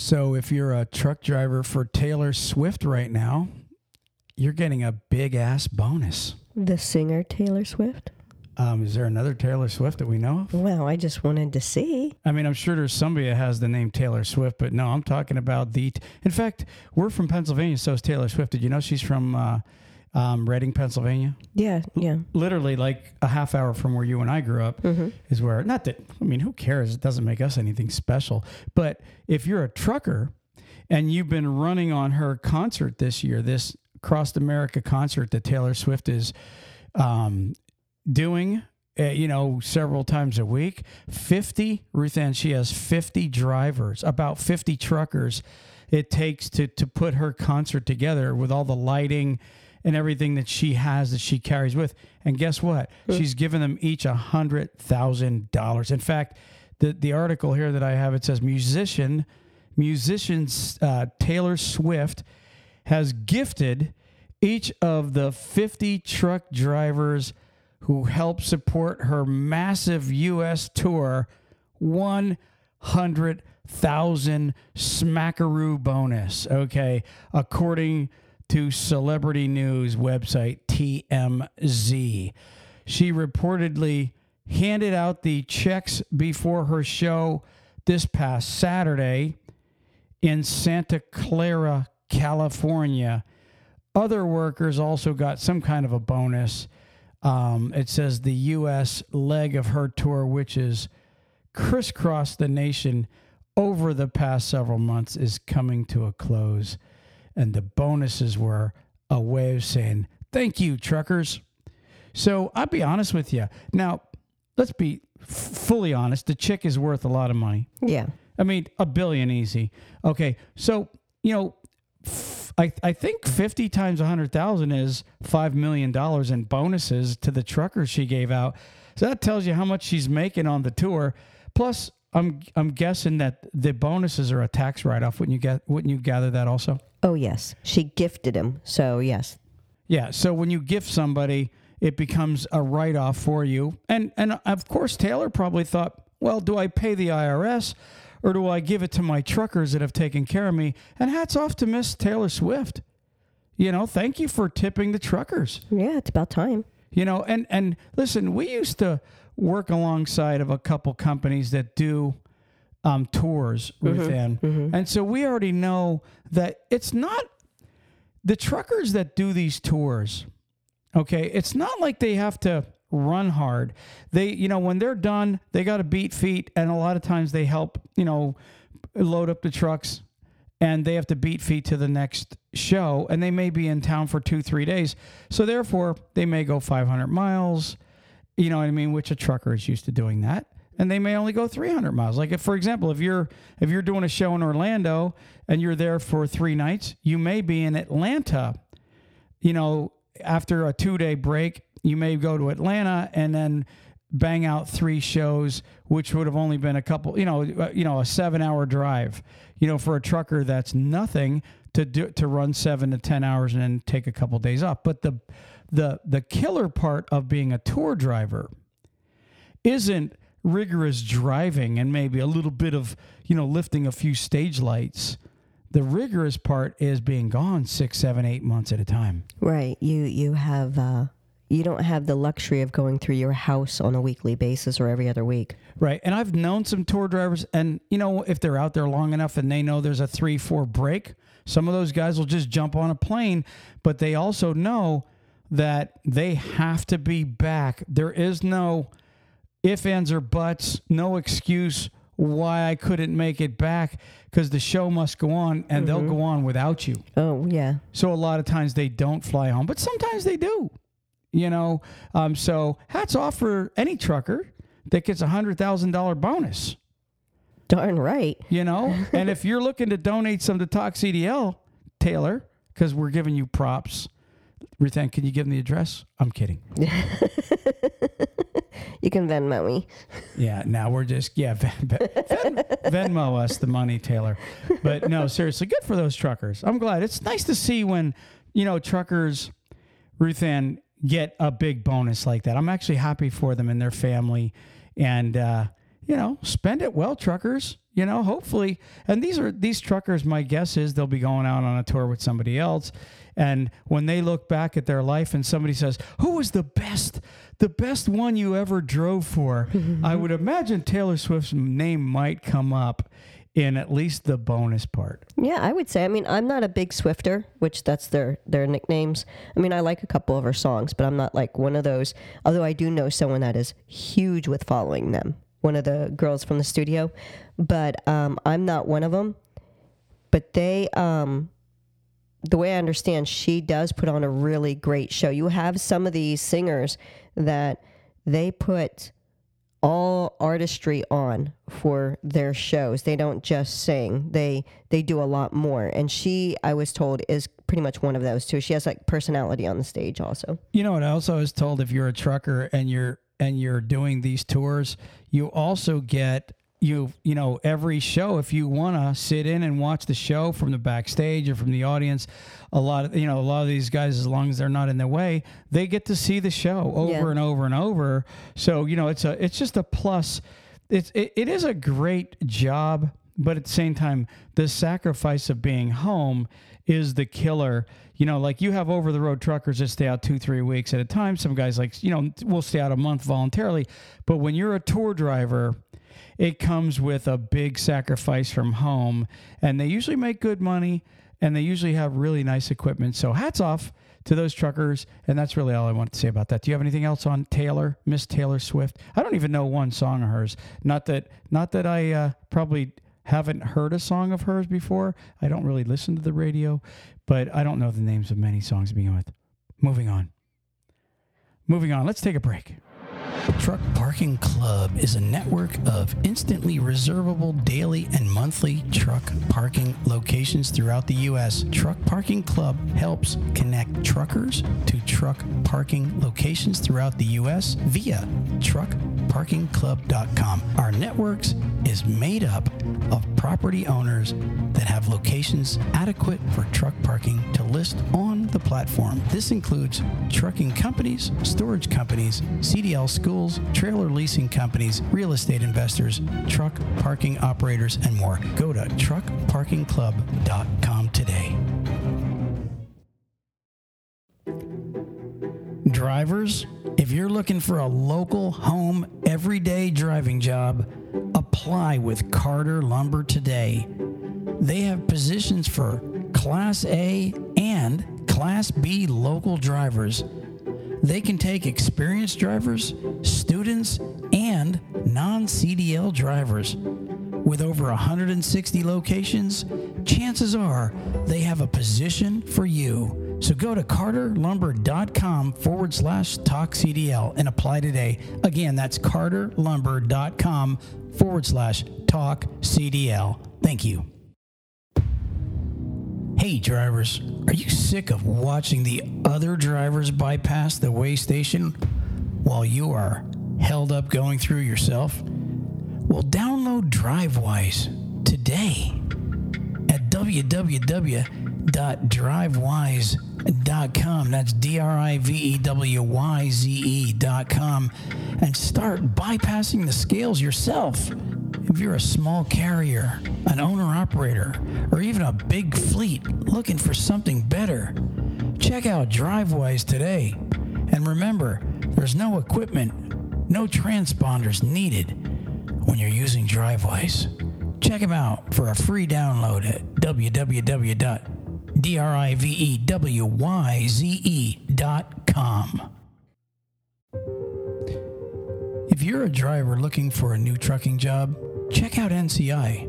So if you're a truck driver for Taylor Swift right now, you're getting a big ass bonus. The singer Taylor Swift? Um, is there another Taylor Swift that we know of? Well, I just wanted to see. I mean, I'm sure there's somebody that has the name Taylor Swift, but no, I'm talking about the. in fact, we're from Pennsylvania, so is Taylor Swift. Did you know she's from uh, um, Reading, Pennsylvania? Yeah, yeah. Literally, like a half hour from where you and I grew up Mm-hmm. is where. Not that I mean, who cares? It doesn't make us anything special. But if you're a trucker and you've been running on her concert this year, this Cross America concert that Taylor Swift is um, doing, uh, you know, several times a week. 50, Ruth Ann, she has 50 drivers, about 50 truckers it takes to, to put her concert together with all the lighting and everything that she has that she carries with. And guess what? She's given them each a hundred thousand dollars. In fact, the, the article here that I have, it says musician, musicians, uh, Taylor Swift has gifted each of the 50 truck drivers who help support her massive U.S. tour 100,000 smackaroo bonus. Okay. According to celebrity news website TMZ. She reportedly handed out the checks before her show this past Saturday in Santa Clara, California. Other workers also got some kind of a bonus. Um, it says the U.S. leg of her tour, which is crisscrossed the nation over the past several months, is coming to a close. And the bonuses were a way of saying, thank you, truckers. So I'll be honest with you. Now, let's be f- fully honest. The chick is worth a lot of money. Yeah. I mean, a billion easy. Okay, so you know, f- I I think fifty times a hundred thousand is five million dollars in bonuses to the truckers she gave out. So that tells you how much she's making on the tour. Plus, I'm I'm guessing that the bonuses are a tax write off. Wouldn't you get? Wouldn't you gather that also? Oh, yes. She gifted him. So, yes. Yeah. So when you gift somebody, it becomes a write off for you. And and of course Taylor probably thought, well, do I pay the IRS or do I give it to my truckers that have taken care of me? And hats off to Miss Taylor Swift. You know, thank you for tipping the truckers. Yeah, it's about time. You know, and and listen, we used to work alongside of a couple companies that do um, tours, Ruth Ann. and so we already know that it's not the truckers that do these tours. Okay, it's not like they have to run hard. They, you know, when they're done, they got to beat feet, and a lot of times they help, you know, load up the trucks, and they have to beat feet to the next show, and they may be in town for two, three days. So therefore, they may go 500 miles. You know what I mean? Which a trucker is used to doing that. And they may only go 300 miles. Like if, for example, if you're if you're doing a show in Orlando and you're there for three nights, you may be in Atlanta you know, after a two day break, you may go to Atlanta and then bang out three shows, which would have only been a couple, you know, uh, you know, a seven hour drive. You know, for a trucker, that's nothing to do to run seven to ten hours and then take a couple days off. But the the the killer part of being a tour driver isn't rigorous driving and maybe a little bit of you know lifting a few stage lights. The rigorous part is being gone six, seven, eight months at a time. Right. You you have uh you don't have the luxury of going through your house on a weekly basis or every other week. Right. And I've known some tour drivers, and you know, if they're out there long enough and they know there's a three, four break, some of those guys will just jump on a plane, but they also know that they have to be back. There is no if, ands, or buts, no excuse why I couldn't make it back because the show must go on and they'll go on without you. Oh, yeah. So a lot of times they don't fly home, but sometimes they do. You know, um, so hats off for any trucker that gets a hundred thousand dollar bonus. Darn right. You know, and if you're looking to donate some to Talk CDL, Taylor, because we're giving you props. Ruthann, can you give them the address? I'm kidding. You can Venmo me. Yeah, now we're just yeah, Ven, Ven, Venmo us the money, Taylor. But no, seriously, good for those truckers. I'm glad. It's nice to see when you know truckers, Ruthann, get a big bonus like that. I'm actually happy for them and their family, and uh, you know, spend it well, truckers. You know, hopefully, and these are these truckers. My guess is they'll be going out on a tour with somebody else, and when they look back at their life and somebody says, "Who was the best, the best one you ever drove for?" I would imagine Taylor Swift's name might come up in at least the bonus part. Yeah, I would say. I mean, I'm not a big Swifter, which that's their their nicknames. I mean, I like a couple of her songs, but I'm not like one of those. Although I do know someone that is huge with following them. One of the girls from the studio, but um, I'm not one of them. But they, um, the way I understand, she does put on a really great show. You have some of these singers that they put all artistry on for their shows. They don't just sing. They they do a lot more. And she, I was told, is pretty much one of those too. She has like personality on the stage also. You know what? I also was told if you're a trucker and you're and you're doing these tours, you also get you you know every show if you want to sit in and watch the show from the backstage or from the audience a lot of you know a lot of these guys as long as they're not in their way they get to see the show over Yeah. and over and over. So you know it's a it's just a plus. It's it, it is a great job but at the same time the sacrifice of being home is the killer. You know like you have over the road truckers that stay out two three weeks at a time. Some guys like you know will stay out a month voluntarily but when you're a tour driver it comes with a big sacrifice from home and they usually make good money and they usually have really nice equipment. So hats off to those truckers and that's really all i want to say about that. Do you have anything else on taylor miss taylor swift? I don't even know one song of hers. Not that not that i uh, probably haven't heard a song of hers before. I don't really listen to the radio but i don't know the names of many songs to begin with. Moving on. Moving on. Let's take a break Truck Parking Club is a network of instantly reservable daily and monthly truck parking locations throughout the U.S. Truck Parking Club helps connect truckers to truck parking locations throughout the U.S. via truckparkingclub.com. Our networks is made up of property owners that have locations adequate for truck parking to list on the platform. This includes trucking companies, storage companies, CDL schools, trailer leasing companies, real estate investors, truck parking operators, and more. Go to truckparkingclub.com today. Drivers, if you're looking for a local, home, everyday driving job, apply with Carter Lumber today. They have positions for Class A and Class B local drivers. They can take experienced drivers, students, and non CDL drivers. With over 160 locations, chances are they have a position for you. So go to carterlumber.com forward slash talk CDL and apply today. Again, that's carterlumber.com forward slash talk CDL. Thank you. Hey drivers, are you sick of watching the other drivers bypass the weigh station while you are held up going through yourself? Well, download Drivewyze today at www.drivewyze.com. That's D R I V E W Y Z E.com and start bypassing the scales yourself. If you're a small carrier, an owner operator, or even a big fleet looking for something better, check out Drivewyze today. And remember, there's no equipment, no transponders needed when you're using Drivewyze. Check them out for a free download at www.drivewyze.com. you're a driver looking for a new trucking job, check out NCI.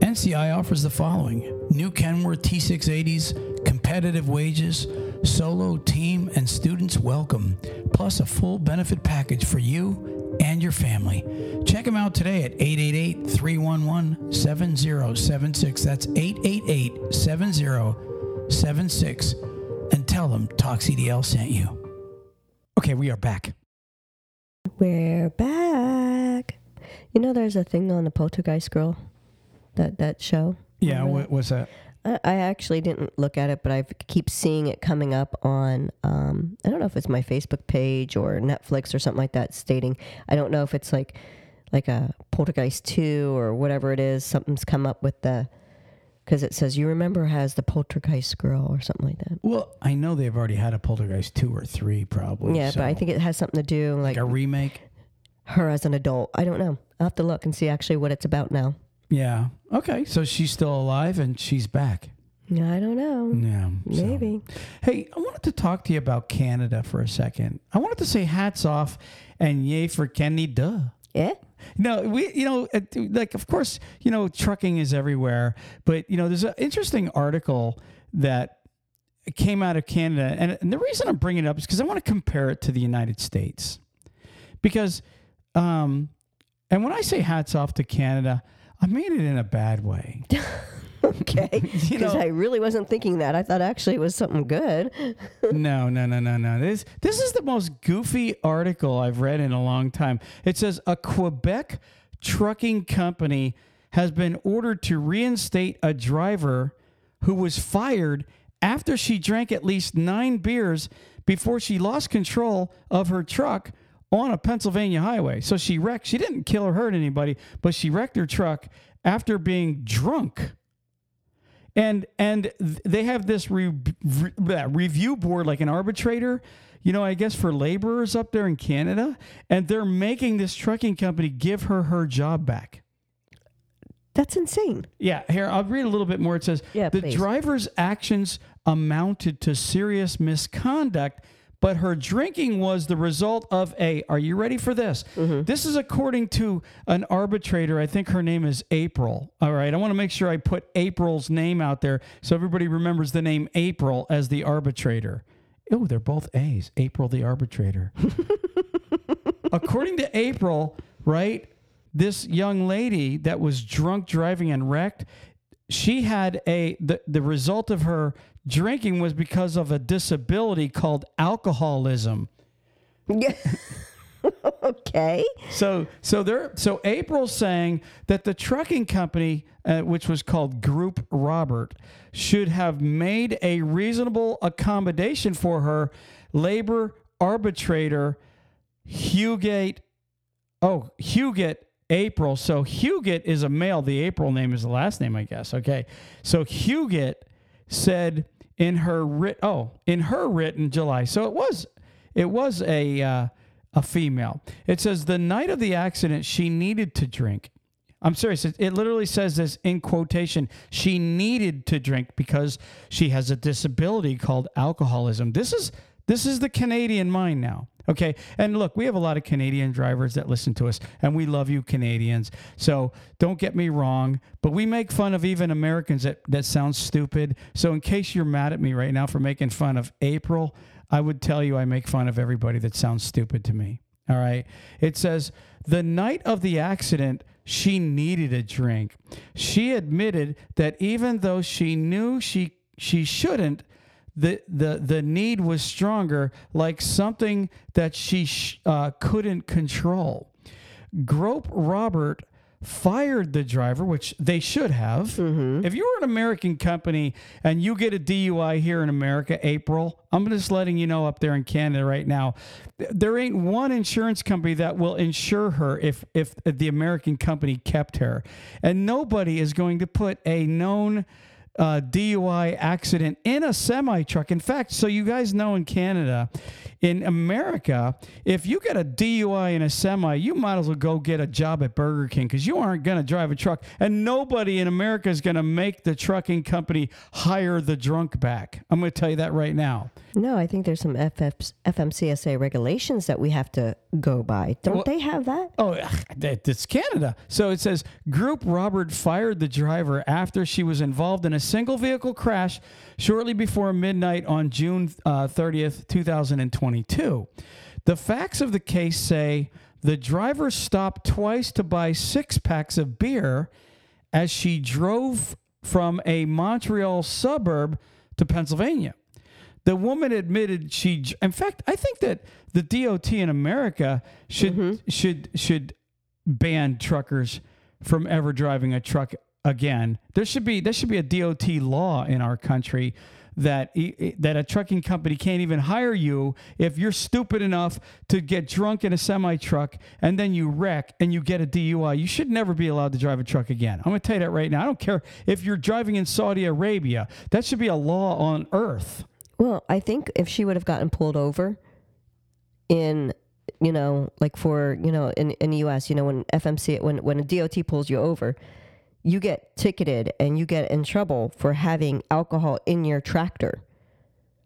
NCI offers the following new Kenworth T680s, competitive wages, solo, team, and students welcome, plus a full benefit package for you and your family. Check them out today at 888 311 7076. That's 888 7076. And tell them Talk CDL sent you. Okay, we are back. We're back. You know, there's a thing on the Poltergeist Girl, that that show. Yeah, Remember what, was that? I, I actually didn't look at it, but I keep seeing it coming up on. Um, I don't know if it's my Facebook page or Netflix or something like that, stating. I don't know if it's like like a poltergeist 2 or whatever it is something's come up with the because it says you remember has the poltergeist girl or something like that Well, I know they've already had a Poltergeist two or three, probably. yeah so- but i think it has something to do like like a remake. her as an adult i don't know i'll have to look and see actually what it's about now Yeah. Okay. So she's still alive and she's back. yeah i don't know Yeah. so- maybe Hey, I wanted to talk to you about Canada for a second. I wanted to say hats off and yay for Canada. yeah No, we, you know, like, of course, you know, trucking is everywhere, but, you know, there's an interesting article that came out of Canada. And, and the reason I'm bringing it up is because I want to compare it to the United States. Because, um, and when I say hats off to Canada, I mean it in a bad way. okay because i really wasn't thinking that i thought actually it was something good no, no, no, no, no. This this is the most goofy article I've read in a long time. It says a Quebec trucking company has been ordered to reinstate a driver who was fired after she drank at least 9 beers before she lost control of her truck on a Pennsylvania highway. So she wrecked. She didn't kill or hurt anybody, but she wrecked her truck after being drunk and and they have this re- re- review board like an arbitrator you know i guess for laborers up there in canada. And they're making this trucking company give her her job back. That's insane. Yeah here i'll read a little bit more. It says Yeah, the please. driver's actions amounted to serious misconduct but her drinking was the result of a are you ready for this? Mm-hmm. this is according to an arbitrator. I think her name is april. All right. I want to make sure i put april's name out there so everybody remembers the name april as the arbitrator. Oh they're both a's. April the arbitrator. According to april right this young lady that was drunk driving and wrecked she had a the, the result of her drinking was because of a disability called alcoholism. Yeah. Okay. So so there so april's saying that the trucking company uh, which was called Groupe Robert should have made a reasonable accommodation for her labor arbitrator hugate oh hugate april. So hugate is a male. The april name is the last name i guess. Okay. So hugate said in her writ oh in her writ in july. So it was it was a uh, a female. It says the night of the accident she needed to drink. I'm serious. It, it literally says this in quotation she needed to drink because she has a disability called alcoholism. This is this is the canadian mind now Okay. And look, we have a lot of Canadian drivers that listen to us, and we love you, Canadians. So don't get me wrong, but we make fun of even Americans that, that sound stupid. So in case you're mad at me right now for making fun of April, I would tell you I make fun of everybody that sounds stupid to me. All right. It says the night of the accident, she needed a drink. She admitted that even though she knew she she shouldn't, the the the need was stronger, like something that she sh- uh, couldn't control. Groupe Robert fired the driver, which they should have. If you were an American company and you get a DUI here in America, April, I'm just letting you know up there in Canada right now, there ain't one insurance company that will insure her if if the American company kept her, and nobody is going to put a known uh, DUI accident in a semi truck. In fact, so you guys know in Canada, in America, if you get a DUI in a semi, you might as well go get a job at Burger King because you aren't going to drive a truck. And nobody in America is going to make the trucking company hire the drunk back. I'm going to tell you that right now. No, I think there's some FF, FMCSA regulations that we have to go by. Don't Well- they have that? Oh, it's Canada. So it says Groupe Robert fired the driver after she was involved in a single vehicle crash shortly before midnight on June uh, 30th, 2022. The facts of the case say the driver stopped twice to buy six packs of beer as she drove from a Montreal suburb to Pennsylvania. The woman admitted she. In fact, I think that the DOT in America should mm-hmm. should should ban truckers from ever driving a truck again. There should be there should be a DOT law in our country that that a trucking company can't even hire you if you're stupid enough to get drunk in a semi truck and then you wreck and you get a DUI. You should never be allowed to drive a truck again. I'm going to tell you that right now. I don't care if you're driving in Saudi Arabia. That should be a law on earth. Well, I think if she would have gotten pulled over in you know, like for, you know, in, in the US, you know, when FMC when when a DOT pulls you over, you get ticketed and you get in trouble for having alcohol in your tractor.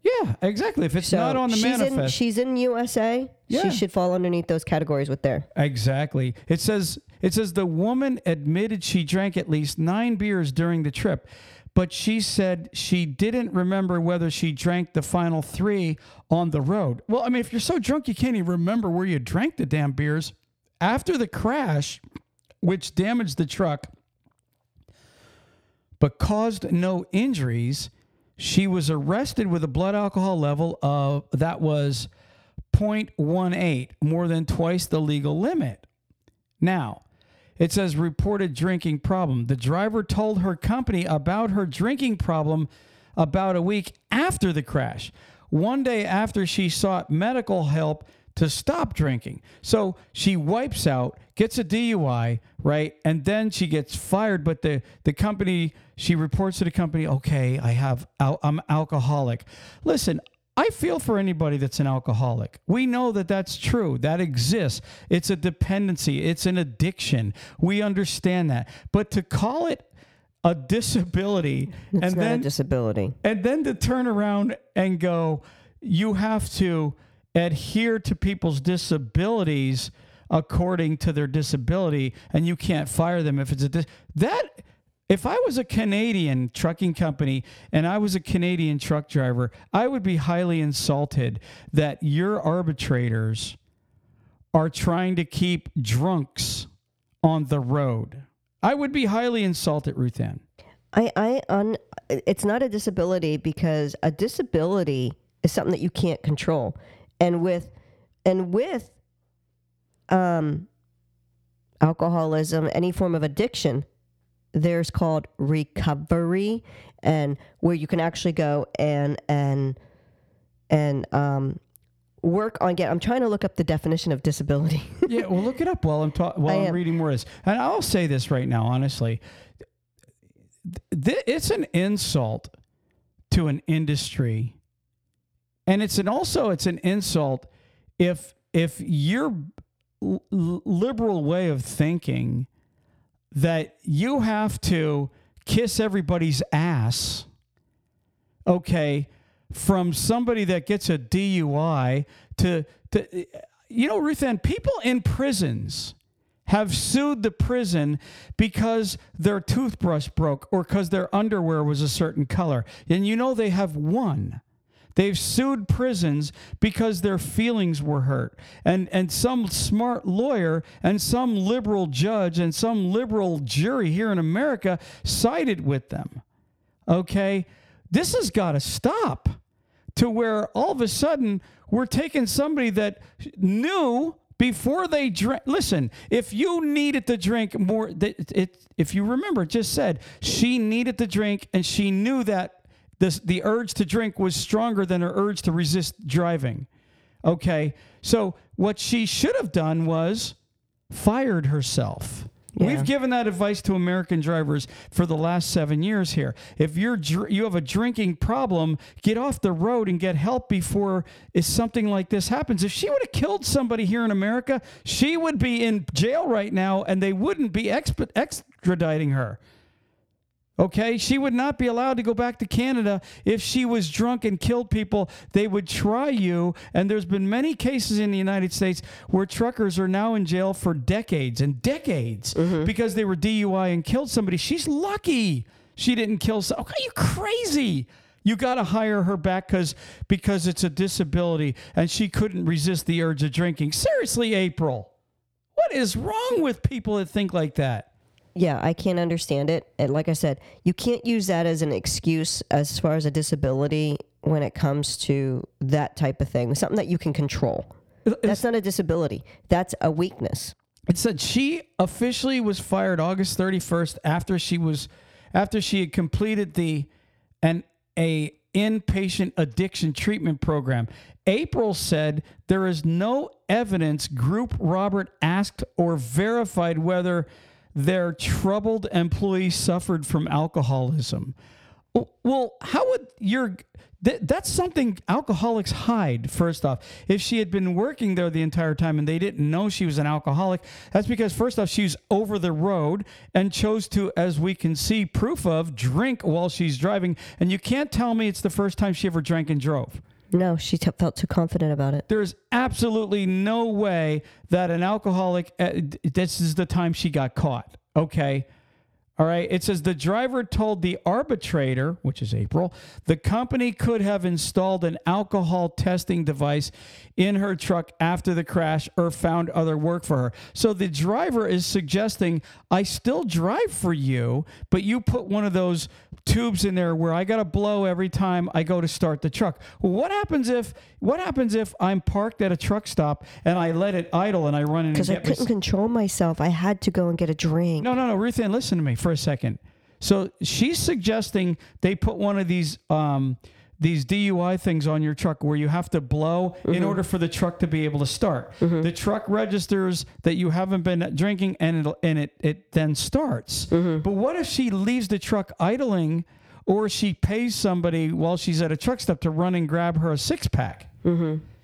Yeah, exactly. If it's So not on the she's manifest. in she's in USA. Yeah. She should fall underneath those categories with there. Exactly. It says it says the woman admitted she drank at least 9 beers during the trip, but she said she didn't remember whether she drank the final 3 on the road. Well, I mean, if you're so drunk you can't even remember where you drank the damn beers after the crash which damaged the truck but caused no injuries, she was arrested with a blood alcohol level of that was 0.18, more than twice the legal limit. Now, it says reported drinking problem. The driver told her company about her drinking problem about a week after the crash, one day after she sought medical help to stop drinking. So she wipes out, gets a DUI, right? And then she gets fired. But the, the company, she reports to the company, okay, I have, I'm alcoholic. Listen, I feel for anybody that's an alcoholic. We know that that's true. That exists. It's a dependency, it's an addiction. We understand that. But to call it a disability It's and then disability. and then to turn around and go, you have to adhere to people's disabilities according to their disability, and you can't fire them if it's a dis- that. If I was a Canadian trucking company and I was a Canadian truck driver, I would be highly insulted that your arbitrators are trying to keep drunks on the road. I would be highly insulted, Ruth Ann. I, I un, it's not a disability because a disability is something that you can't control. And with and with um alcoholism, any form of addiction, there's called recovery and where you can actually go and and and um work on get I'm trying to look up the definition of disability. yeah, well, look it up while I'm ta- while I I'm am. reading more of this. And I'll say this right now, honestly, Th- it's an insult to an industry, and it's an also it's an insult if if your l- l- liberal way of thinking that you have to kiss everybody's ass, okay, from somebody that gets a DUI to to you know, Ruth Ann, people in prisons have sued the prison because their toothbrush broke or because their underwear was a certain color. And you know they have won. They've sued prisons because their feelings were hurt. And and some smart lawyer and some liberal judge and some liberal jury here in America sided with them. Okay? This has got to stop to where all of a sudden we're taking somebody that knew before they drank. Listen, if you needed to drink more, it, it, if you remember, it just said she needed to drink and she knew that this, the urge to drink was stronger than her urge to resist driving. Okay. So what she should have done was fired herself. Yeah. We've given that advice to American drivers for the last seven years here. If you're dr- you have a drinking problem, get off the road and get help before is something like this happens. If she would have killed somebody here in America, she would be in jail right now, and they wouldn't be exp- extraditing her. Okay, she would not be allowed to go back to Canada if she was drunk and killed people. They would try you, and there's been many cases in the United States where truckers are now in jail for decades and decades mm-hmm. because they were DUI and killed somebody. She's lucky she didn't kill. Okay, you crazy? You got to hire her back because because it's a disability and she couldn't resist the urge of drinking. Seriously, April, what is wrong with people that think like that? Yeah, I can't understand it. And like I said, you can't use that as an excuse as far as a disability when it comes to that type of thing. Something that you can control. That's not a disability. That's a weakness. It said she officially was fired August 31st after she was after she had completed the an a inpatient addiction treatment program. April said there is no evidence Groupe Robert asked or verified whether their troubled employee suffered from alcoholism. Well, how would your th- that's something alcoholics hide first off. If she had been working there the entire time and they didn't know she was an alcoholic that's because first off she's over the road and chose to as we can see proof of drink while she's driving. And you can't tell me it's the first time she ever drank and drove No, she t- felt too confident about it. there's absolutely no way that an alcoholic, uh, this is the time she got caught okay all right it says the driver told the arbitrator which is april the company could have installed an alcohol testing device in her truck after the crash or found other work for her so the driver is suggesting i still drive for you but you put one of those tubes in there where i got to blow every time i go to start the truck well, what happens if what happens if i'm parked at a truck stop and i let it idle and i run in Because I couldn't control myself. I had to go and get a drink. no, no, no, Ruth Ann, listen to me for a second. So she's suggesting they put one of these um, these DUI things on your truck where you have to blow in mm-hmm. order for the truck to be able to start. Mm-hmm. The truck registers that you haven't been drinking, and it and it it then starts. Mm-hmm. But what if she leaves the truck idling, or she pays somebody while she's at a truck stop to run and grab her a six pack?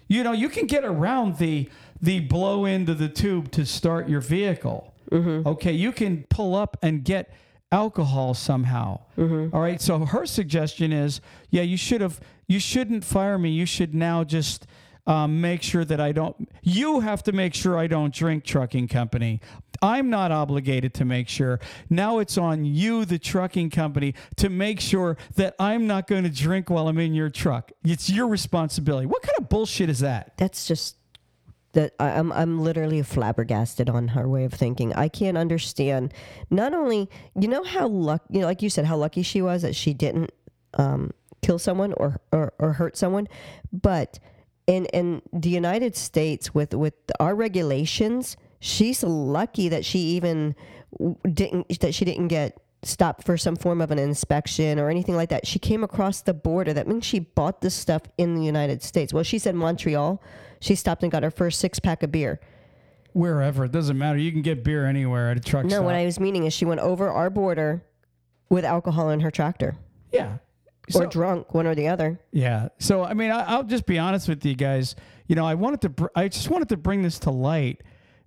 You know, you can get around the the blow into the tube to start your vehicle. Okay, you can pull up and get alcohol somehow. All right. So her suggestion is, yeah, you should have, you shouldn't fire me. You should now just um, make sure that I don't. You have to make sure I don't drink, trucking company. I'm not obligated to make sure. Now it's on you, the trucking company, to make sure that I'm not going to drink while I'm in your truck. It's your responsibility. What kind of bullshit is that? That's just that I- I'm I'm literally flabbergasted on her way of thinking. I can't understand. Not only you know how luck you know, like you said, how lucky she was that she didn't um, kill someone or, or or hurt someone, but in in the United States with with our regulations, she's lucky that she even didn't that she didn't get stopped for some form of an inspection or anything like that. She came across the border. That means she bought this stuff in the United States. Well, she said Montreal. She stopped and got her first six pack of beer. Wherever it doesn't matter. You can get beer anywhere at a truck stop. No, stop. what I was meaning is she went over our border with alcohol in her tractor yeah. or drunk, one or the other. Yeah. So I mean, I, I'll just be honest with you guys. You know, I wanted to. Br- I just wanted to bring this to light.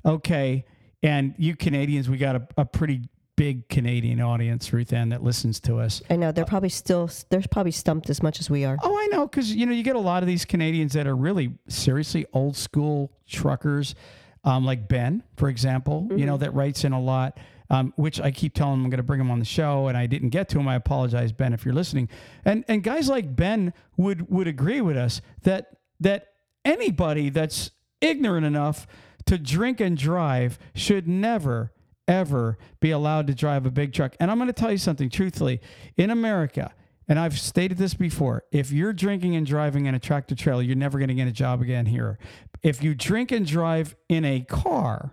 Okay. And you Canadians, we got a, a pretty big Canadian audience, Ruth Ann, that listens to us. I know they're probably still they're probably stumped as much as we are. Oh, I know, because you know you get a lot of these Canadians that are really seriously old school truckers, um, like Ben, for example. You know that writes in a lot, um, which I keep telling him I'm going to bring him on the show, and I didn't get to him. I apologize, Ben, if you're listening. And and guys like Ben would would agree with us that that anybody that's ignorant enough to drink and drive should never ever be allowed to drive a big truck. And I'm going to tell you something truthfully. In America, and I've stated this before, if you're drinking and driving in a tractor trailer, you're never going to get a job again here. If you drink and drive in a car,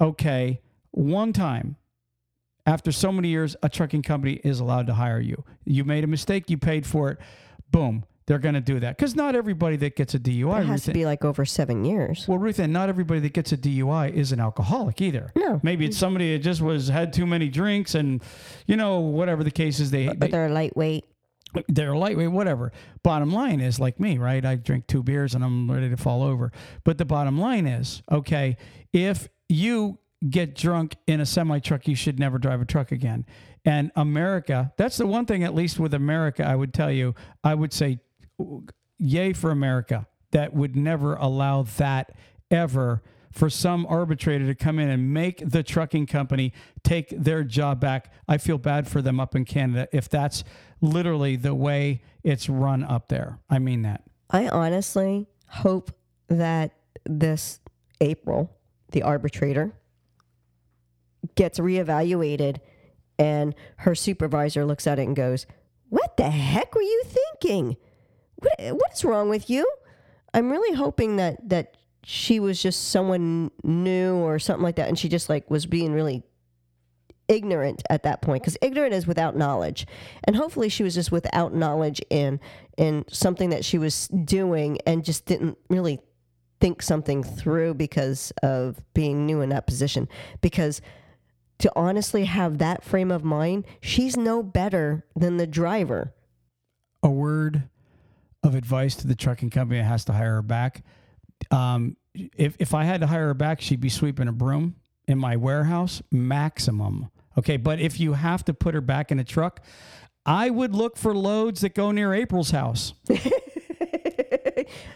okay, one time after so many years, a trucking company is allowed to hire you. You made a mistake, you paid for it, boom, they're going to do that. Because not everybody that gets a DUI, It has Ruth to be like over seven years. well, Ruth, and not everybody that gets a DUI is an alcoholic either. No. Maybe it's somebody that just was had too many drinks and, you know, whatever the case is, they, But they they're lightweight. they're lightweight, whatever. Bottom line is like me, right? I drink two beers and I'm ready to fall over. But the bottom line is, okay, if you get drunk in a semi truck, you should never drive a truck again. And America, that's the one thing, at least with America, I would tell you, I would say, yay for America that would never allow that ever for some arbitrator to come in and make the trucking company take their job back. I feel bad for them up in Canada if that's literally the way it's run up there. I mean that. I honestly hope that this April, the arbitrator, gets reevaluated and her supervisor looks at it and goes, What the heck were you thinking? What, what is wrong with you? I'm really hoping that, that she was just someone new or something like that and she just like was being really ignorant at that point because ignorant is without knowledge. And hopefully she was just without knowledge in in something that she was doing and just didn't really think something through because of being new in that position. Because to honestly have that frame of mind she's no better than the driver. A word of advice to the trucking company that has to hire her back um, if, if i had to hire her back she'd be sweeping a broom in my warehouse maximum Okay, but if you have to put her back in a truck, I would look for loads that go near April's house.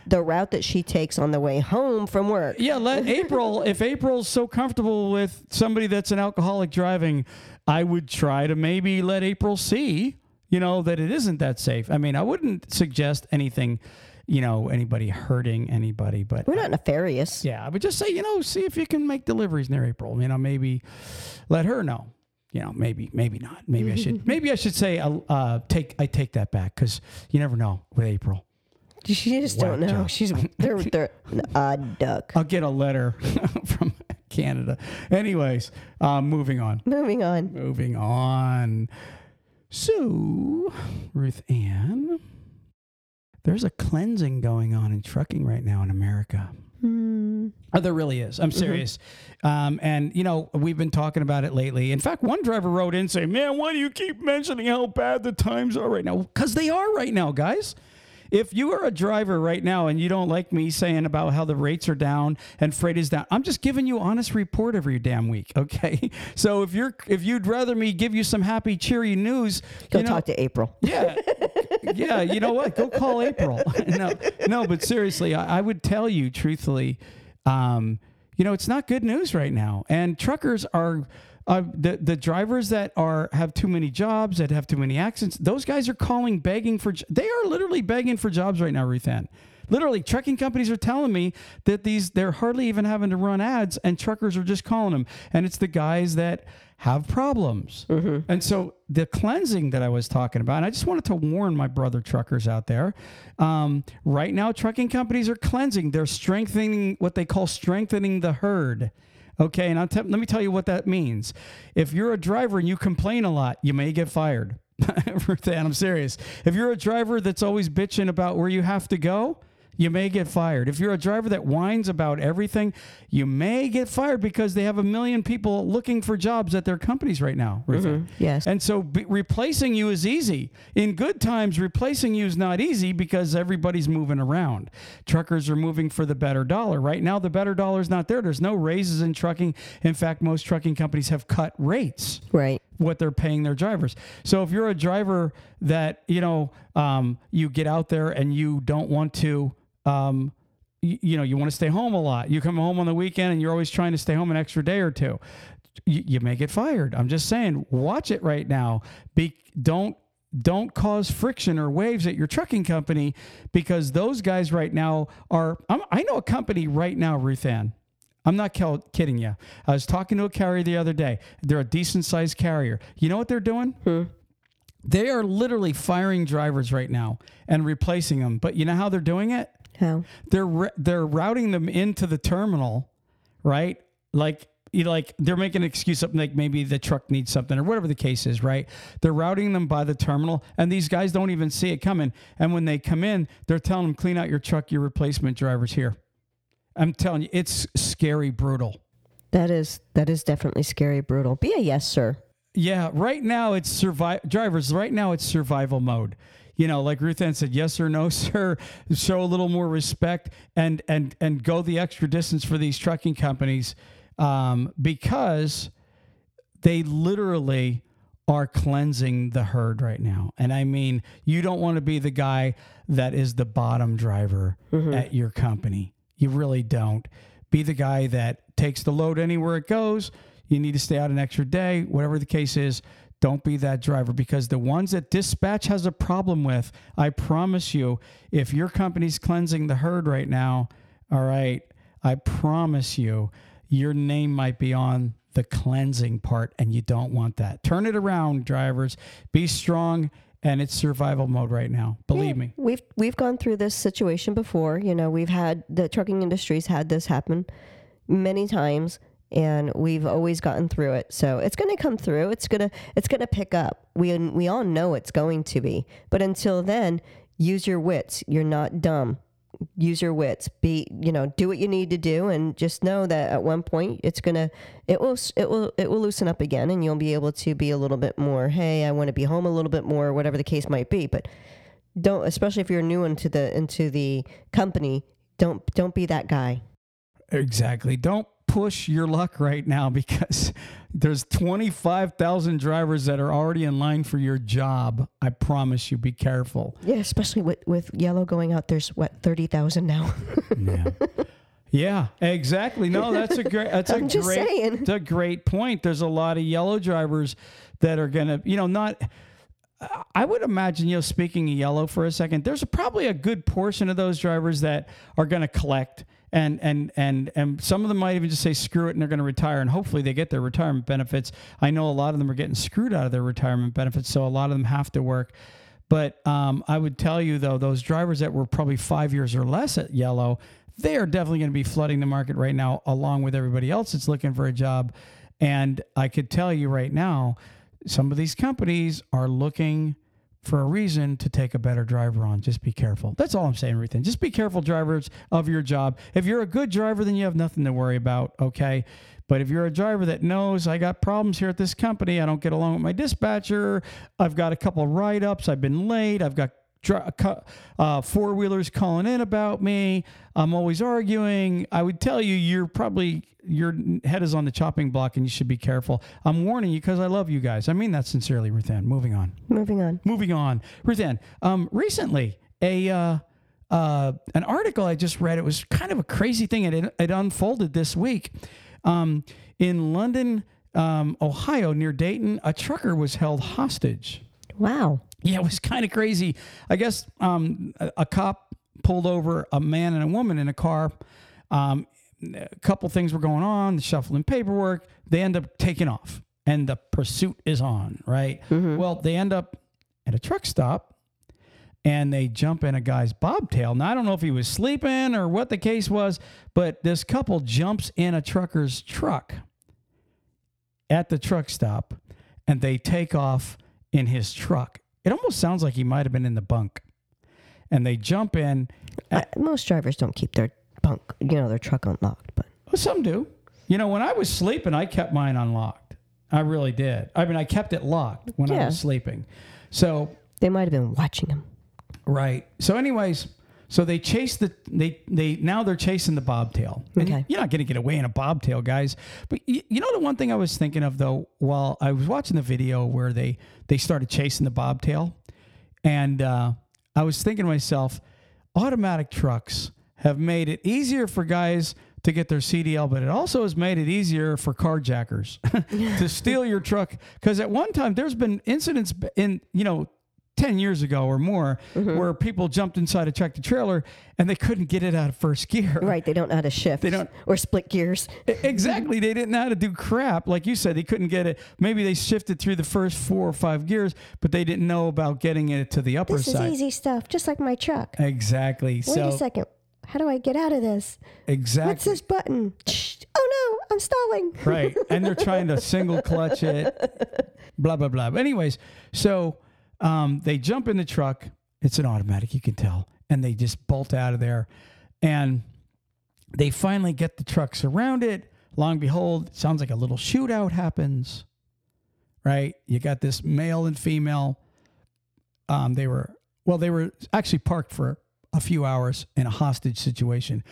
the route that she takes on the way home from work. Yeah, let April, if April's so comfortable with somebody that's an alcoholic driving, I would try to maybe let April see, you know, that it isn't that safe. I mean, I wouldn't suggest anything, you know, anybody hurting anybody, but we're not nefarious. Yeah, I would just say, you know, see if you can make deliveries near April. You know, maybe let her know you know, maybe, maybe not. Maybe I should, maybe I should say, uh, uh, take, I take that back because you never know with April. She just don't know. Job. She's they're, they're an odd duck. I'll get a letter from Canada. Anyways, uh, moving on. Moving on. Moving on. So, Ruth Ann, there's a cleansing going on in trucking right now in America. Mm. Oh, there really is. I'm mm-hmm. serious. Mm-hmm. Um, and, you know, we've been talking about it lately. In fact, one driver wrote in saying, Man, why do you keep mentioning how bad the times are right now? Because they are right now, guys. If you are a driver right now and you don't like me saying about how the rates are down and freight is down, I'm just giving you honest report every damn week. Okay. So if you're if you'd rather me give you some happy, cheery news, go you know, talk to April. Yeah. yeah. You know what? Go call April. no, no, but seriously, I, I would tell you truthfully, um, you know, it's not good news right now. And truckers are uh, the the drivers that are have too many jobs that have too many accidents those guys are calling begging for they are literally begging for jobs right now Ruthann. literally trucking companies are telling me that these they're hardly even having to run ads and truckers are just calling them and it's the guys that have problems mm-hmm. and so the cleansing that i was talking about and i just wanted to warn my brother truckers out there um, right now trucking companies are cleansing they're strengthening what they call strengthening the herd Okay, and I'll t- let me tell you what that means. If you're a driver and you complain a lot, you may get fired. That, I'm serious. If you're a driver that's always bitching about where you have to go, you may get fired. If you're a driver that whines about everything, you may get fired because they have a million people looking for jobs at their companies right now. Mm-hmm. Yes. And so be, replacing you is easy. In good times, replacing you is not easy because everybody's moving around. Truckers are moving for the better dollar. Right now, the better dollar is not there. There's no raises in trucking. In fact, most trucking companies have cut rates. Right what they're paying their drivers. So if you're a driver that you know um, you get out there and you don't want to um, you, you know, you want to stay home a lot. You come home on the weekend and you're always trying to stay home an extra day or two. You, you may get fired. I'm just saying, watch it right now. Be don't don't cause friction or waves at your trucking company because those guys right now are. I'm, i know a company right now, Ruthann. I'm not kidding you. I was talking to a carrier the other day. They're a decent sized carrier. You know what they're doing? Hmm. They are literally firing drivers right now and replacing them. But you know how they're doing it? How? They're they're routing them into the terminal, right? Like you like they're making an excuse up like maybe the truck needs something or whatever the case is, right? They're routing them by the terminal and these guys don't even see it coming. And when they come in, they're telling them clean out your truck, your replacement driver's here. I'm telling you, it's scary brutal. That is that is definitely scary brutal. Be a yes, sir. Yeah, right now it's survive drivers, right now it's survival mode you know, like Ruth Ann said, yes or no, sir. Show a little more respect and and and go the extra distance for these trucking companies um, because they literally are cleansing the herd right now. And I mean, you don't want to be the guy that is the bottom driver mm-hmm. at your company. You really don't. Be the guy that takes the load anywhere it goes. You need to stay out an extra day, whatever the case is. Don't be that driver because the ones that dispatch has a problem with, I promise you, if your company's cleansing the herd right now, all right, I promise you, your name might be on the cleansing part and you don't want that. Turn it around, drivers. Be strong and it's survival mode right now. Believe yeah, me. We've we've gone through this situation before. You know, we've had the trucking industry's had this happen many times and we've always gotten through it. So it's going to come through. It's going to it's going to pick up. We we all know it's going to be. But until then, use your wits. You're not dumb. Use your wits. Be, you know, do what you need to do and just know that at one point it's going to it will it will it will loosen up again and you'll be able to be a little bit more, "Hey, I want to be home a little bit more," whatever the case might be. But don't especially if you're new into the into the company, don't don't be that guy. Exactly. Don't push your luck right now because there's 25,000 drivers that are already in line for your job. I promise you, be careful. Yeah, especially with, with yellow going out, there's what, 30,000 now? yeah. Yeah, exactly. No, that's a great. That's I'm a just great. saying. It's a great point. There's a lot of yellow drivers that are gonna, you know, not. I would imagine, you know, speaking of yellow for a second, there's a, probably a good portion of those drivers that are going to collect and and and and some of them might even just say screw it and they're going to retire and hopefully they get their retirement benefits. I know a lot of them are getting screwed out of their retirement benefits, so a lot of them have to work. But um, I would tell you though, those drivers that were probably five years or less at yellow, they are definitely going to be flooding the market right now, along with everybody else that's looking for a job. And I could tell you right now, some of these companies are looking for a reason to take a better driver on. Just be careful. That's all I'm saying, Ruthann. Just be careful, drivers, of your job. If you're a good driver, then you have nothing to worry about, okay? But if you're a driver that knows I got problems here at this company, I don't get along with my dispatcher, I've got a couple write ups, I've been late, I've got uh, four wheelers calling in about me. I'm always arguing. I would tell you, you're probably your head is on the chopping block, and you should be careful. I'm warning you because I love you guys. I mean that sincerely, Ruthann. Moving on. Moving on. Moving on, Ruthann. Um, recently, a uh, uh, an article I just read. It was kind of a crazy thing. It it unfolded this week. Um, in London, um, Ohio, near Dayton, a trucker was held hostage. Wow. Yeah, it was kind of crazy. I guess um, a, a, cop pulled over a man and a woman in a car. Um, a couple things were going on, shuffling paperwork. They end up taking off, and the pursuit is on, right? Mm-hmm. Well, they end up at a truck stop and they jump in a guy's bobtail. Now, I don't know if he was sleeping or what the case was, but this couple jumps in a trucker's truck at the truck stop and they take off in his truck. It almost sounds like he might have been in the bunk. And they jump in. Uh, most drivers don't keep their bunk, you know, their truck unlocked, but well, some do. You know, when I was sleeping, I kept mine unlocked. I really did. I mean, I kept it locked when yeah. I was sleeping. So they might have been watching him. Right. So, anyways, so they chase the they they now they're chasing the bobtail. And okay. You're not going to get away in a bobtail, guys. But you, you, know the one thing I was thinking of though, while I was watching the video where they they started chasing the bobtail, and uh, I was thinking to myself, automatic trucks have made it easier for guys to get their CDL, but it also has made it easier for carjackers to steal your truck. Because at one time, there's been incidents in, you know, 10 years ago or more mm-hmm. where people jumped inside a tractor trailer and they couldn't get it out of first gear. Right. They don't know how to shift. They don't or split gears. exactly. They didn't know how to do crap. Like you said, they couldn't get it. Maybe they shifted through the first four or five gears, but they didn't know about getting it to the upper this side. This is easy stuff, just like my truck. Exactly. Wait so, a second. How do I get out of this? Exactly. What's this button? Oh no, I'm stalling. Right. And they're trying to single clutch it. Blah blah blah. Anyways, so um, they jump in the truck. It's an automatic, you can tell, and they just bolt out of there. And they finally get the truck surrounded. Long behold, it sounds like a little shootout happens. Right? You got this male and female. Um, they were well, they were actually parked for a few hours in a hostage situation.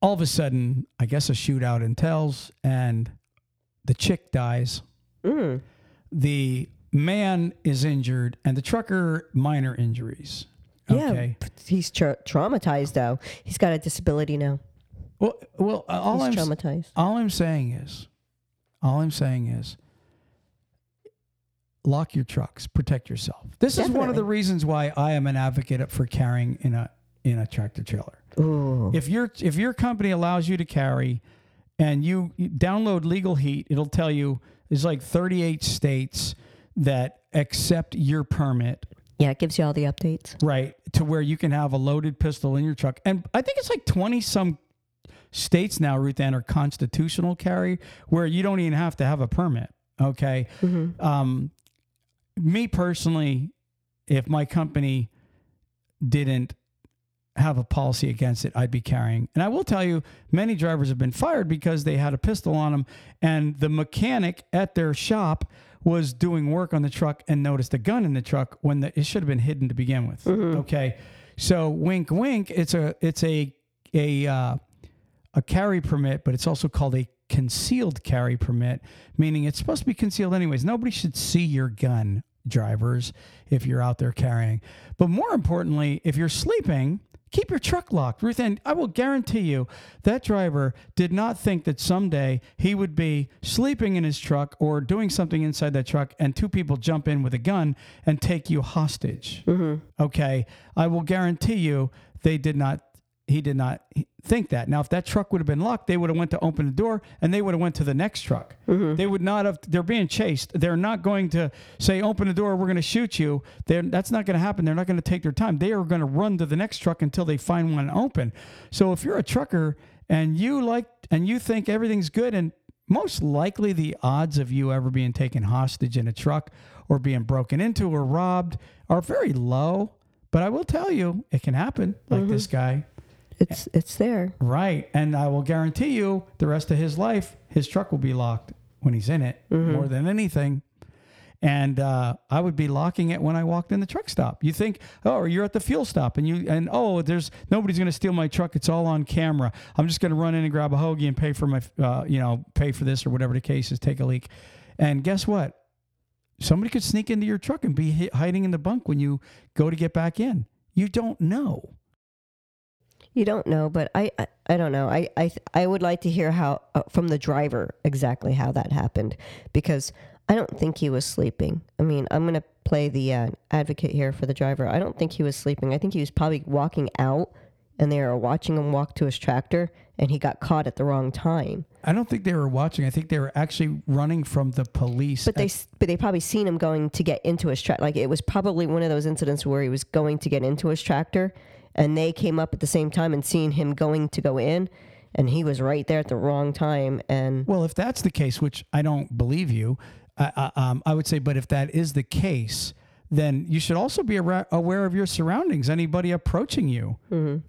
All of a sudden, I guess a shootout entails, and the chick dies. Mm. The man is injured and the trucker minor injuries. Okay. Yeah, he's tra- traumatized though. He's got a disability now. Well, well, uh, all he's I'm traumatized. all I'm saying is, all I'm saying is, lock your trucks, protect yourself. This Definitely. is one of the reasons why I am an advocate for carrying in a in a tractor trailer. Ooh. If your if your company allows you to carry, and you, you download Legal Heat, it'll tell you there's like 38 states that accept your permit. Yeah, it gives you all the updates. Right. To where you can have a loaded pistol in your truck. And I think it's like 20 some states now, Ruth Ann, are constitutional carry, where you don't even have to have a permit. Okay. Um, me personally, if my company didn't have a policy against it, I'd be carrying. And I will tell you, many drivers have been fired because they had a pistol on them, and the mechanic at their shop was doing work on the truck and noticed a gun in the truck when the, it should have been hidden to begin with. Okay, so wink, wink. It's a it's a a uh, a carry permit, but it's also called a concealed carry permit, meaning it's supposed to be concealed anyways. Nobody should see your gun, drivers, if you're out there carrying. But more importantly, if you're sleeping, keep your truck locked. Ruth Ann, I will guarantee you that driver did not think that someday he would be sleeping in his truck or doing something inside that truck and two people jump in with a gun and take you hostage. Mm-hmm. Okay. I will guarantee you they did not he did not think that. Now, if that truck would have been locked, they would have went to open the door and they would have went to the next truck. Mm-hmm. They would not have. They're being chased. They're not going to say, "Open the door, we're going to shoot you." They're, that's not going to happen. They're not going to take their time. They are going to run to the next truck until they find one open. So, if you're a trucker and you like and you think everything's good, and most likely the odds of you ever being taken hostage in a truck or being broken into or robbed are very low. But I will tell you, it can happen. Like this mm-hmm. guy. It's it's there. Right. And I will guarantee you the rest of his life, his truck will be locked when he's in it more than anything. And uh, I would be locking it when I walked in the truck stop. You think, oh, you're at the fuel stop and you, and oh, there's nobody's going to steal my truck. It's all on camera. I'm just going to run in and grab a hoagie and pay for my, uh, you know, pay for this or whatever the case is, take a leak. And guess what? Somebody could sneak into your truck and be hiding in the bunk when you go to get back in. You don't know. You don't know, but I I, I don't know. I I I would like to hear how uh, from the driver exactly how that happened because I don't think he was sleeping. I mean, I'm gonna play the uh, advocate here for the driver. I don't think he was sleeping. I think he was probably walking out, and they were watching him walk to his tractor, and he got caught at the wrong time. I don't think they were watching. I think they were actually running from the police. But they but they probably seen him going to get into his tractor. Like it was probably one of those incidents where he was going to get into his tractor, and they came up at the same time and seen him going to go in, and he was right there at the wrong time. And well, if that's the case, which I don't believe you, I, I, um, I would say, but if that is the case, then you should also be aware of your surroundings. Anybody approaching you,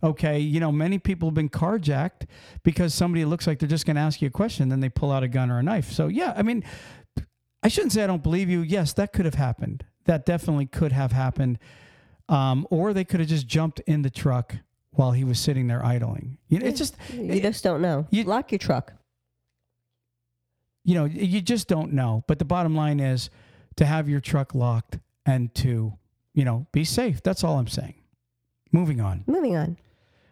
okay? You know, many people have been carjacked because somebody looks like they're just going to ask you a question, then they pull out a gun or a knife. So yeah, I mean, I shouldn't say I don't believe you. Yes, that could have happened. That definitely could have happened. Um, or they could have just jumped in the truck while he was sitting there idling. You know, it's just you just don't know. you- Lock your truck. you know, you just don't know. But the bottom line is to have your truck locked and to, you know, be safe. That's all I'm saying. Moving on. Moving on.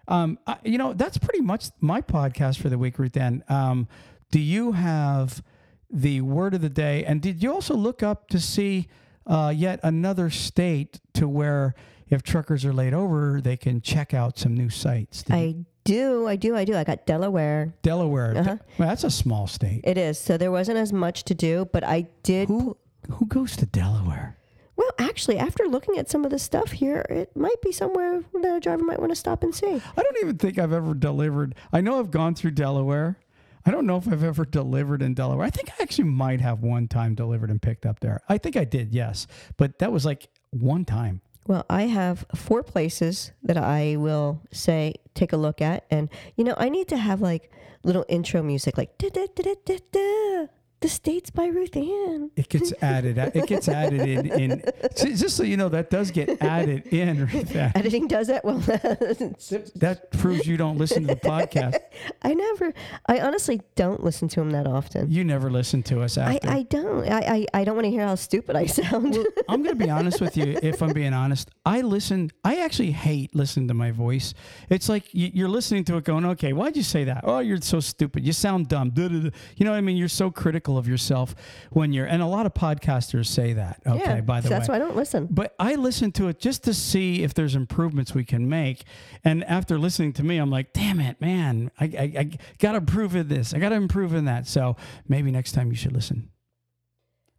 Um, I, you know, that's pretty much my podcast for the week, Ruth Ann. Um, do you have the word of the day? And did you also look up to see uh, yet another state to where if truckers are laid over, they can check out some new sites? Did I do. I do. I do. I got Delaware. Delaware. Uh-huh. Well, that's a small state. It is. So there wasn't as much to do, but I did. Who who goes to Delaware? Well, actually, after looking at some of the stuff here, it might be somewhere that a driver might want to stop and see. I don't even think I've ever delivered. I know I've gone through Delaware. I don't know if I've ever delivered in Delaware. I think I actually might have one time delivered and picked up there. I think I did, yes. But that was like one time. Well, I have four places that I will say take a look at, and you know, I need to have like little intro music, like da da da da da. The states by Ruth Ann. It gets added. It gets added in. in just so you know, that does get added in. That, Editing does that well. that proves you don't listen to the podcast. I never. I honestly don't listen to him that often. You never listen to us I, after. I don't. I, I, I don't want to hear how stupid I sound. I'm going to be honest with you. If I'm being honest, I listen. I actually hate listening to my voice. It's like you're listening to it, going, "Okay, why'd you say that? Oh, you're so stupid. You sound dumb." You know what I mean? You're so critical of yourself when you're, and a lot of podcasters say that. Okay, yeah, by the way. that's why I don't listen. But I listen to it just to see if there's improvements we can make. And after listening to me, I'm like, damn it, man, I, I, I got to improve in this. I got to improve in that. So maybe next time you should listen.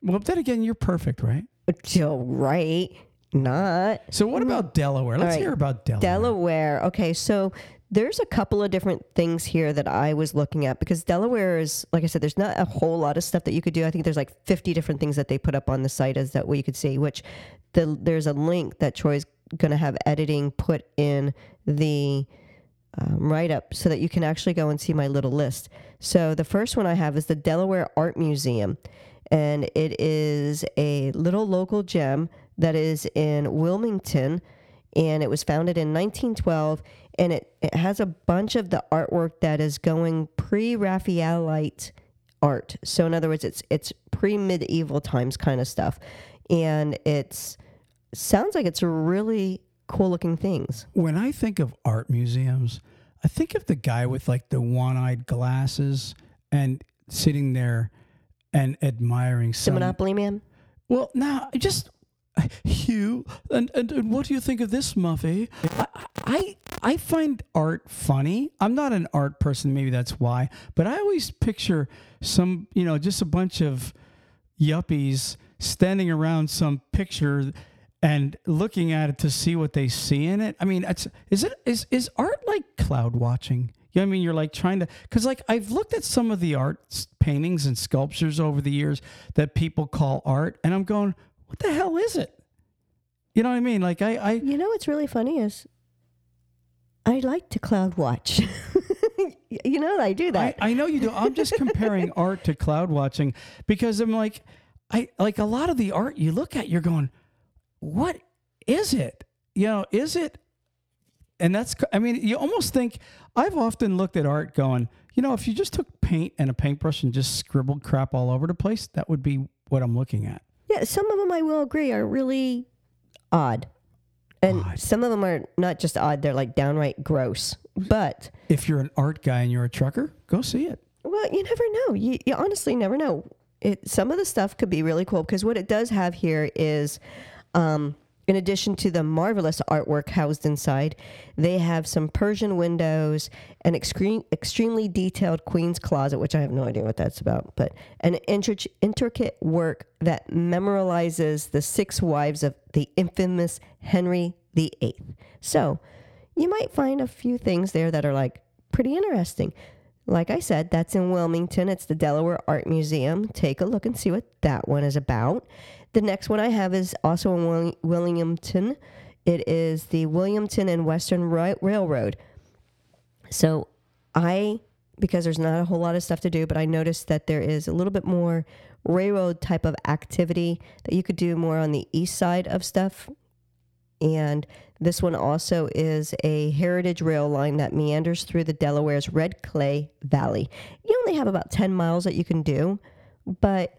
Well, then again, you're perfect, right? Joe, right? Not. So what about Delaware? Let's right. hear about Delaware. Delaware. Okay, so there's a couple of different things here that I was looking at because Delaware is, like I said, there's not a whole lot of stuff that you could do. I think there's like 50 different things that they put up on the site as that way you could see, which the, there's a link that Troy's going to have editing put in the um, write up so that you can actually go and see my little list. So the first one I have is the Delaware Art Museum, and it is a little local gem that is in Wilmington, and it was founded in 1912 and it, it has a bunch of the artwork that is going pre-Raphaelite art. So in other words, it's it's pre-medieval times kind of stuff, and it's sounds like it's really cool looking things. When I think of art museums, I think of the guy with like the one-eyed glasses and sitting there and admiring The some. Monopoly Man. Well, now just Hugh, and, and, and what do you think of this, Muffy? I, I I find art funny. I'm not an art person, maybe that's why, but I always picture some, you know, just a bunch of yuppies standing around some picture and looking at it to see what they see in it. I mean, it's is it is is art like cloud watching? You know I mean? You're like trying to, because like I've looked at some of the art paintings and sculptures over the years that people call art, and I'm going, what the hell is it? You know what I mean? Like I, I You know what's really funny is I like to cloud watch. you know I do I, that. I know you do. I'm just comparing art to cloud watching because I'm like, I like a lot of the art you look at, you're going, what is it? You know, is it? And that's, I mean, you almost think, I've often looked at art going, you know, if you just took paint and a paintbrush and just scribbled crap all over the place, that would be what I'm looking at. Yeah, some of them I will agree are really odd. And Odd. some of them are not just odd, they're like downright gross. But If you're an art guy and you're a trucker, go see it. Well, you never know. You, you honestly never know. It some of the stuff could be really cool because what it does have here is, um, in addition to the marvelous artwork housed inside, they have some Persian windows, an extreme, extremely detailed queen's closet, which I have no idea what that's about, but an intric- intricate work that memorializes the six wives of the infamous Henry VIII. So, you might find a few things there that are like pretty interesting. Like I said, that's in Wilmington. It's the Delaware Art Museum. Take a look and see what that one is about. The next one I have is also in Wil- Williamton. It is the Williamton and Western Railroad. So I, because there's not a whole lot of stuff to do, but I noticed that there is a little bit more railroad type of activity that you could do more on the east side of stuff. And this one also is a heritage rail line that meanders through the Delaware's Red Clay Valley. You only have about 10 miles that you can do, but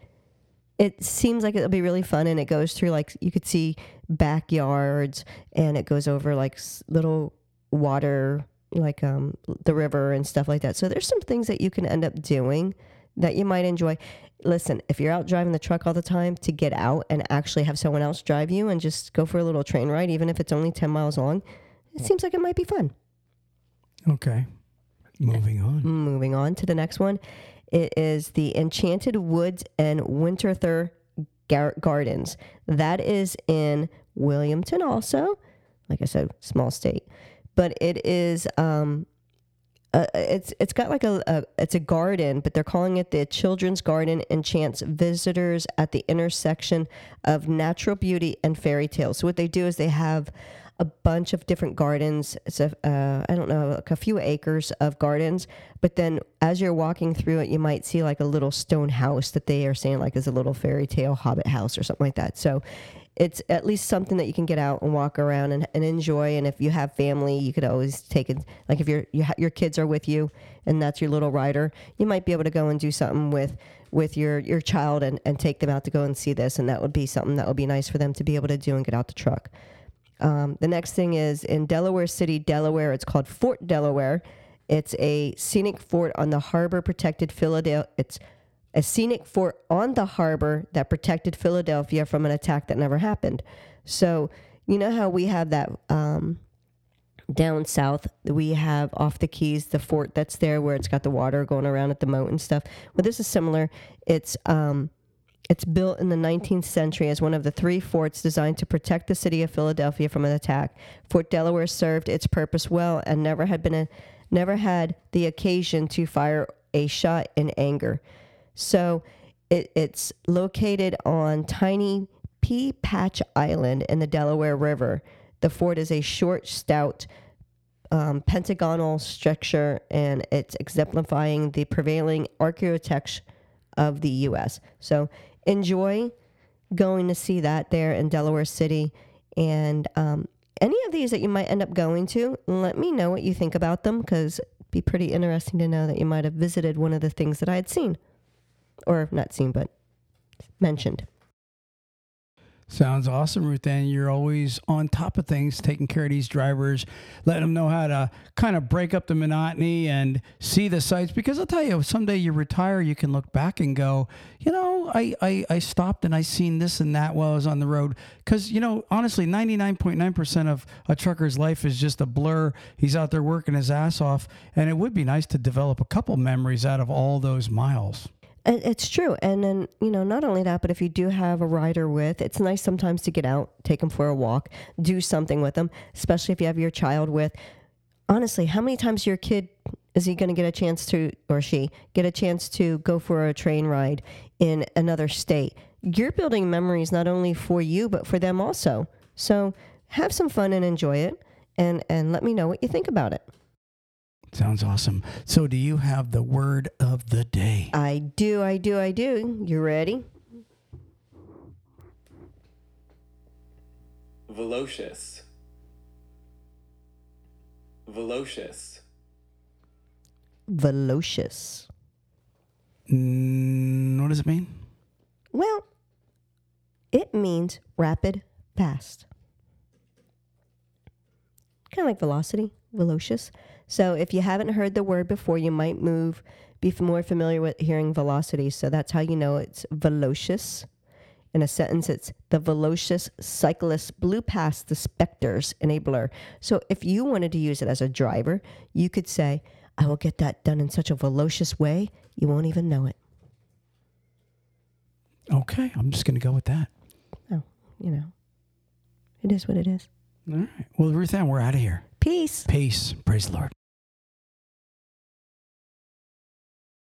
it seems like it'll be really fun and it goes through like you could see backyards and it goes over like little water like um the river and stuff like that. So there's some things that you can end up doing that you might enjoy. Listen, if you're out driving the truck all the time to get out and actually have someone else drive you and just go for a little train ride even if it's only 10 miles long, it seems like it might be fun. Okay. Moving on. Moving on to the next one. It is the Enchanted Woods and Winterthur Gar- Gardens. That is in Williamton also. Like I said, small state. But it is um uh, it's it's got like a, a it's a garden, but they're calling it the Children's Garden enchants visitors at the intersection of natural beauty and fairy tales. So what they do is they have a bunch of different gardens. It's a uh, I don't know like a few acres of gardens, but then as you're walking through it, you might see like a little stone house that they are saying like is a little fairy tale hobbit house or something like that. So it's at least something that you can get out and walk around and, and enjoy. And if you have family, you could always take it. Like if your you ha- your kids are with you and that's your little rider, you might be able to go and do something with with your your child and, and take them out to go and see this. And that would be something that would be nice for them to be able to do and get out the truck. Um, the next thing is in Delaware City, Delaware. It's called Fort Delaware. It's a scenic fort on the harbor protected Philadelphia. It's a scenic fort on the harbor that protected Philadelphia from an attack that never happened. So you know how we have that um, down south. We have off the Keys the fort that's there where it's got the water going around at the moat and stuff. Well, this is similar. It's um, It's built in the 19th century as one of the three forts designed to protect the city of Philadelphia from an attack. Fort Delaware served its purpose well and never had been a, never had the occasion to fire a shot in anger. So it, it's located on tiny Pea Patch Island in the Delaware River. The fort is a short, stout, um, pentagonal structure, and it's exemplifying the prevailing architecture of the U.S. So enjoy going to see that there in Delaware City. And um, any of these that you might end up going to, let me know what you think about them because it'd be pretty interesting to know that you might have visited one of the things that I had seen. Or not seen, but mentioned. Sounds awesome, Ruth Ann. You're always on top of things, taking care of these drivers, letting them know how to kind of break up the monotony and see the sights. Because I'll tell you, someday you retire, you can look back and go, you know, I, I, I stopped and I seen this and that while I was on the road. Because, you know, honestly, 99.9% of a trucker's life is just a blur. He's out there working his ass off. And it would be nice to develop a couple memories out of all those miles. It's true. And then, you know, not only that, but if you do have a rider with, it's nice sometimes to get out, take them for a walk, do something with them, especially if you have your child with. Honestly, how many times your kid is he going to get a chance to, or she, get a chance to go for a train ride in another state? You're building memories not only for you, but for them also. So have some fun and enjoy it. And, and let me know what you think about it. Sounds awesome. So, do you have the word of the day? I do, I do, I do. You ready? Velocious. Velocious. Velocious. Mm, what does it mean? Well, it means rapid, fast. Kind of like velocity, velocious. So if you haven't heard the word before, you might move be more familiar with hearing velocity. So that's how you know it's velocious. In a sentence, it's the velocious cyclist blew past the specter's enabler. So if you wanted to use it as a driver, you could say, I will get that done in such a velocious way, you won't even know it. Okay, I'm just going to go with that. Oh, you know, it is what it is. All right. Well, Ruth Ann, we're out of here. Peace. Peace. Praise the Lord.